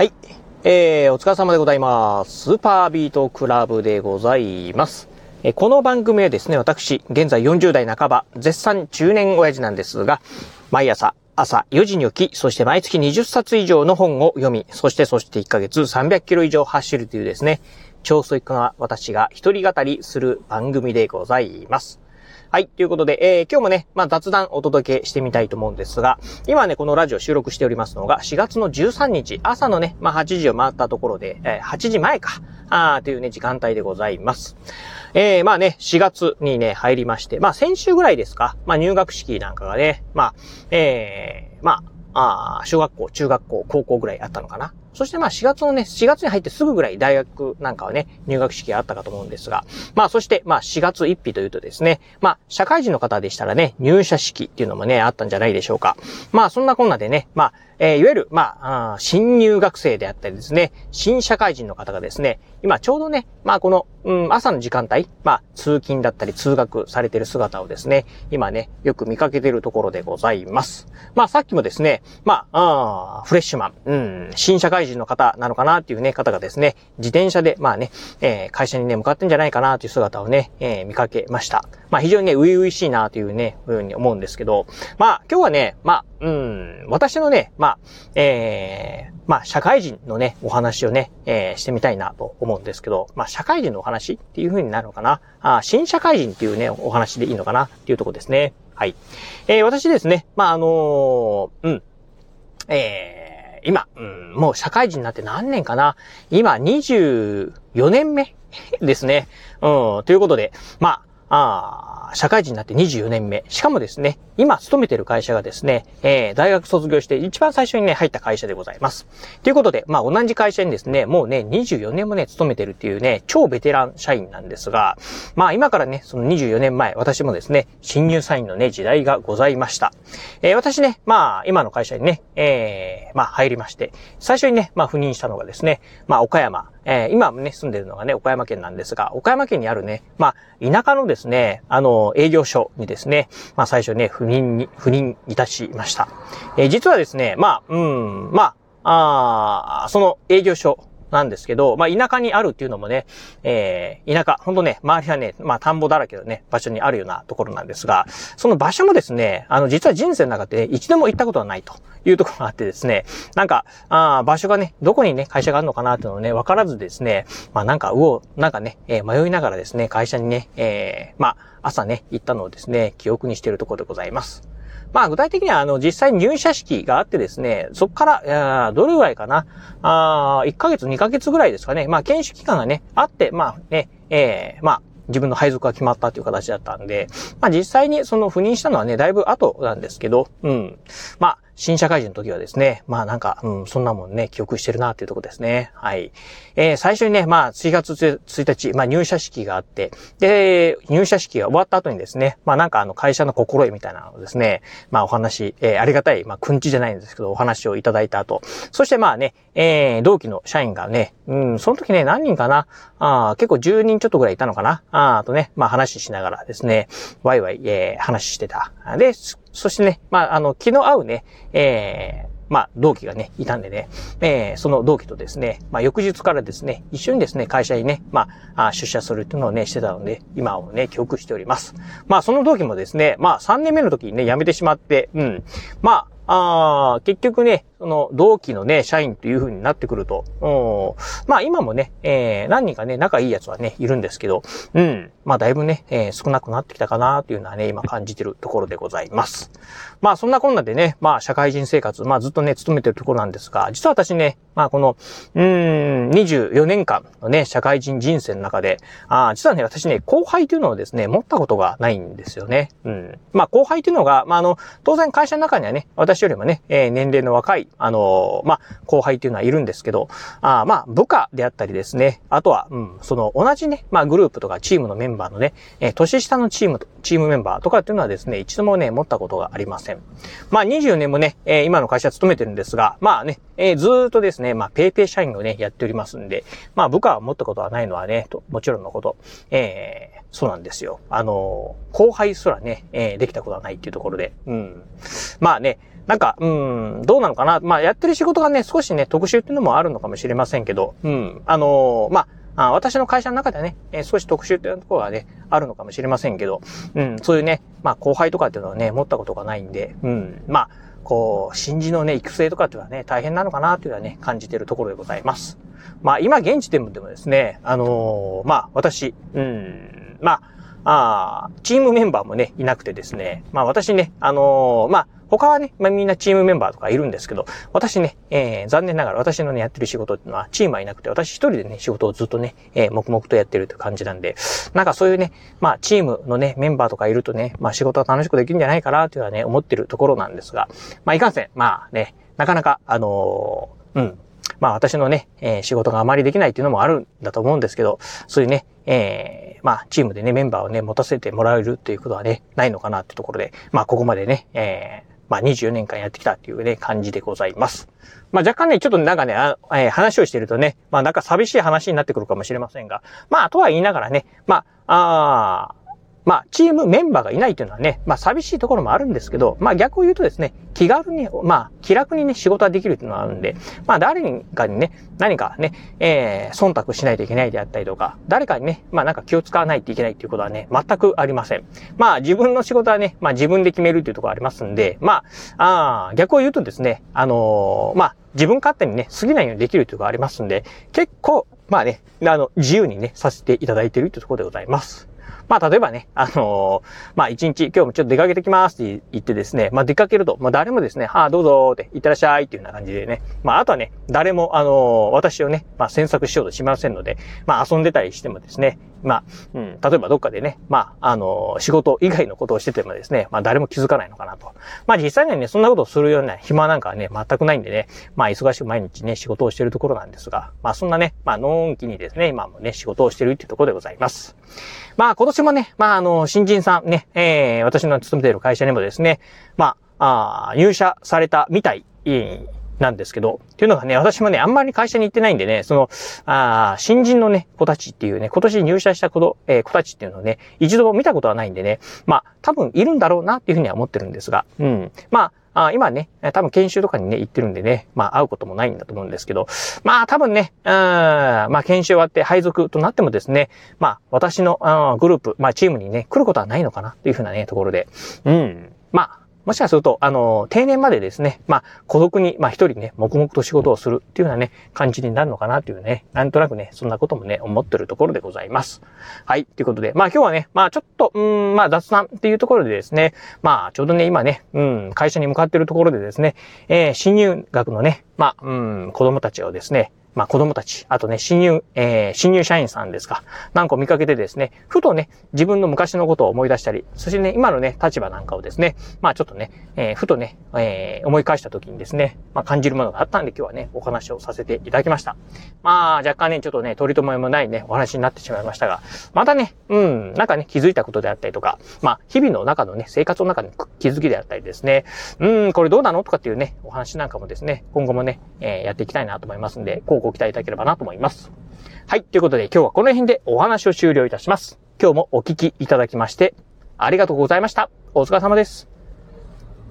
はい。えー、お疲れ様でございます。スーパービートクラブでございます。えこの番組はですね、私、現在40代半ば、絶賛中年親父なんですが、毎朝、朝4時に起き、そして毎月20冊以上の本を読み、そしてそして1ヶ月300キロ以上走るというですね、超ストイックな私が一人語りする番組でございます。はい。ということで、えー、今日もね、まあ、雑談お届けしてみたいと思うんですが、今ね、このラジオ収録しておりますのが、4月の13日、朝のね、まあ、8時を回ったところで、えー、8時前か、あーというね、時間帯でございます。えー、まあね、4月にね、入りまして、まあ、先週ぐらいですか、まあ、入学式なんかがね、まあ、えー、まあ、あ小学校、中学校、高校ぐらいあったのかな。そしてまあ4月のね、4月に入ってすぐぐらい大学なんかはね、入学式があったかと思うんですが、まあそしてまあ4月1日というとですね、まあ社会人の方でしたらね、入社式っていうのもね、あったんじゃないでしょうか。まあそんなこんなでね、まあえー、いわゆる、まあ新入学生であったりですね、新社会人の方がですね、今ちょうどね、まあこの、うん、朝の時間帯、まあ通勤だったり通学されてる姿をですね、今ね、よく見かけてるところでございます。まあさっきもですね、まあ、あフレッシュマン、うん、新社会人の方なのかなっていうね、方がですね、自転車で、まあね、えー、会社にね、向かってんじゃないかなという姿をね、えー、見かけました。まあ非常にね、初々しいなというね、ふうに思うんですけど、まあ今日はね、まあ、うん、私のね、まあ、えー、まあ、社会人のね、お話をね、えー、してみたいなと思うんですけど、まあ、社会人のお話っていう風になるのかな？あ新社会人っていうね、お話でいいのかなっていうとこですね。はい。えー、私ですね、まあ、あのー、うん、えー、今、うん、もう社会人になって何年かな。今、24年目ですね。うん、ということで、まあ、あ社会人になって24年目。しかもですね、今勤めてる会社がですね、えー、大学卒業して一番最初にね、入った会社でございます。ということで、まあ同じ会社にですね、もうね、24年もね、勤めてるっていうね、超ベテラン社員なんですが、まあ今からね、その24年前、私もですね、新入社員のね、時代がございました。えー、私ね、まあ今の会社にね、えー、まあ入りまして、最初にね、まあ赴任したのがですね、まあ岡山、えー、今ね、住んでるのがね、岡山県なんですが、岡山県にあるね、まあ、田舎のですね、あの、営業所にですね、まあ最初ね、不妊に、不妊いたしました。えー、実はですね、まあ、うん、まああ、あその営業所なんですけど、まあ、田舎にあるっていうのもね、えー、田舎、ほんとね、周りはね、まあ、田んぼだらけのね、場所にあるようなところなんですが、その場所もですね、あの、実は人生の中で、ね、一度も行ったことはないというところがあってですね、なんか、あ場所がね、どこにね、会社があるのかなっていうのをね、わからずですね、まあ、なんか、うお、なんかね、えー、迷いながらですね、会社にね、えー、まあ、朝ね、行ったのをですね、記憶にしているところでございます。まあ具体的にはあの実際入社式があってですね、そこから、どれぐらいかな、あ1ヶ月2ヶ月ぐらいですかね、まあ研修期間がね、あって、まあね、えー、まあ自分の配属が決まったという形だったんで、まあ実際にその赴任したのはね、だいぶ後なんですけど、うん。まあ、新社会人の時はですね、まあなんか、うん、そんなもんね、記憶してるなっていうとこですね。はい。えー、最初にね、まあ、4月1日、まあ入社式があって、で、入社式が終わった後にですね、まあなんかあの会社の心得みたいなのをですね、まあお話、えー、ありがたい、まあくんちじゃないんですけど、お話をいただいた後、そしてまあね、えー、同期の社員がね、うん、その時ね、何人かな、あ結構10人ちょっとぐらいいたのかな、ああとね、まあ話しながらですね、ワイワイ、えー、話してた。で、そしてね、まあ、あの、気の合うね、えー、まあ、同期がね、いたんでね、えー、その同期とですね、まあ、翌日からですね、一緒にですね、会社にね、まあ、出社するっていうのをね、してたので、今をね、記憶しております。まあ、その同期もですね、まあ、3年目の時にね、辞めてしまって、うん。まあ、あ結局ね、その同期のね、社員という風になってくると、まあ今もね、えー、何人かね、仲いいやつはね、いるんですけど、うん、まあだいぶね、えー、少なくなってきたかなというのはね、今感じてるところでございます。まあそんなこんなでね、まあ社会人生活、まあずっとね、勤めてるところなんですが、実は私ね、まあこの、うん、24年間のね、社会人人生の中で、あ実はね、私ね、後輩というのをですね、持ったことがないんですよね。うん。まあ後輩というのが、まああの、当然会社の中にはね、私よりもね、えー、年齢の若い、あの、まあ、後輩っていうのはいるんですけど、あまあ、部下であったりですね、あとは、うん、その同じね、まあ、グループとかチームのメンバーのね、え、年下のチームと、チームメンバーとかっていうのはですね、一度もね、持ったことがありません。まあ、24年もね、え、今の会社勤めてるんですが、まあね、え、ずっとですね、まあ、ペイペイ社員をね、やっておりますんで、まあ、部下は持ったことはないのはね、ともちろんのこと、えー、そうなんですよ。あの後輩すらね、え、できたことはないっていうところで、うん。まあね、なんか、うん、どうなのかな？まあ、やってる仕事がね、少しね、特殊っていうのもあるのかもしれませんけど、うん、あのー、まあ、あ私の会社の中ではね、えー、少し特殊っていうところはね、あるのかもしれませんけど、うん、そういうね、まあ後輩とかっていうのはね、持ったことがないんで、うん、まあ、こう、新人のね、育成とかっていうのはね、大変なのかなっていうのはね、感じているところでございます。まあ今現時点でもですね、あのー、まあ私、うん、まあ、あチームメンバーもね、いなくてですね、まあ私ね、あのー、まあ、他はね、まあみんなチームメンバーとかいるんですけど、私ね、えー、残念ながら私のね、やってる仕事っていうのはチームはいなくて、私一人でね、仕事をずっとね、えー、黙々とやってるという感じなんで、なんかそういうね、まあチームのね、メンバーとかいるとね、まあ仕事は楽しくできるんじゃないかなというのはね、思ってるところなんですが、まあいかんせん、まあね、なかなか、あのー、うん、まあ私のね、えー、仕事があまりできないっていうのもあるんだと思うんですけど、そういうね、えー、まあチームでね、メンバーをね、持たせてもらえるっていうことはね、ないのかなってところで、まあここまでね、えー、まあ24年間やってきたっていうね、感じでございます。まあ若干ね、ちょっとなんかね、あえー、話をしてるとね、まあなんか寂しい話になってくるかもしれませんが、まあとは言いながらね、まあ、あまあ、チームメンバーがいないというのはね、まあ、寂しいところもあるんですけど、まあ、逆を言うとですね、気軽に、まあ、気楽にね、仕事ができるというのがあるんで、まあ、誰かにね、何かね、えー、忖度しないといけないであったりとか、誰かにね、まあ、なんか気を使わないといけないっていうことはね、全くありません。まあ、自分の仕事はね、まあ、自分で決めるっていうところありますんで、まあ、あ逆を言うとですね、あのー、まあ、自分勝手にね、過ぎないようにできるというのがありますんで、結構、まあね、あの、自由にね、させていただいているというところでございます。まあ、例えばね、あのー、まあ、一日、今日もちょっと出かけてきますって言ってですね、まあ、出かけると、まあ、誰もですね、はあ、どうぞって、行ってらっしゃいっていうような感じでね、まあ、あとはね、誰も、あのー、私をね、まあ、詮索しようとしませんので、まあ、遊んでたりしてもですね、まあ、うん、例えばどっかでね、まあ、あのー、仕事以外のことをしててもですね、まあ、誰も気づかないのかなと。まあ、実際にはね、そんなことをするような暇なんかはね、全くないんでね、まあ、忙しく毎日ね、仕事をしてるところなんですが、まあ、そんなね、まあ、のんきにですね、今もね、仕事をしてるっていうところでございます。まあ、今年私もね、まあ、あの、新人さんね、えー、私の勤めている会社にもですね、まあ、あ入社されたみたい、なんですけど、っていうのがね、私もね、あんまり会社に行ってないんでね、その、あ新人のね、子たちっていうね、今年入社した子,、えー、子たちっていうのをね、一度も見たことはないんでね、まあ、多分いるんだろうなっていうふうには思ってるんですが、うん。まあ、あ今ね、多分研修とかにね、行ってるんでね、まあ会うこともないんだと思うんですけど、まあ多分ね、うん、まあ研修終わって配属となってもですね、まあ私のグループ、まあチームにね、来ることはないのかなというふうなね、ところで、うん、まあもしかすると、あの、定年までですね、まあ、孤独に、まあ、一人ね、黙々と仕事をするっていうようなね、感じになるのかなっていうね、なんとなくね、そんなこともね、思ってるところでございます。はい。ということで、まあ、今日はね、まあ、ちょっと、うん、まあ、雑談っていうところでですね、まあ、ちょうどね、今ね、うん、会社に向かってるところでですね、えー、新入学のね、まあ、うん、子供たちをですね、まあ子供たち、あとね、新入、えー、新入社員さんですか、なんか見かけてですね、ふとね、自分の昔のことを思い出したり、そしてね、今のね、立場なんかをですね、まあちょっとね、えー、ふとね、えー、思い返した時にですね、まあ感じるものがあったんで今日はね、お話をさせていただきました。まあ若干ね、ちょっとね、取り留めもないね、お話になってしまいましたが、またね、うん、なんかね、気づいたことであったりとか、まあ日々の中のね、生活の中の気づきであったりですね、うん、これどうなの？とかっていうね、お話なんかもですね、今後もね、えー、やっていきたいなと思いますんで、こうご期待いただければなと思います。はい。ということで今日はこの辺でお話を終了いたします。今日もお聞きいただきまして、ありがとうございました。お疲れ様です。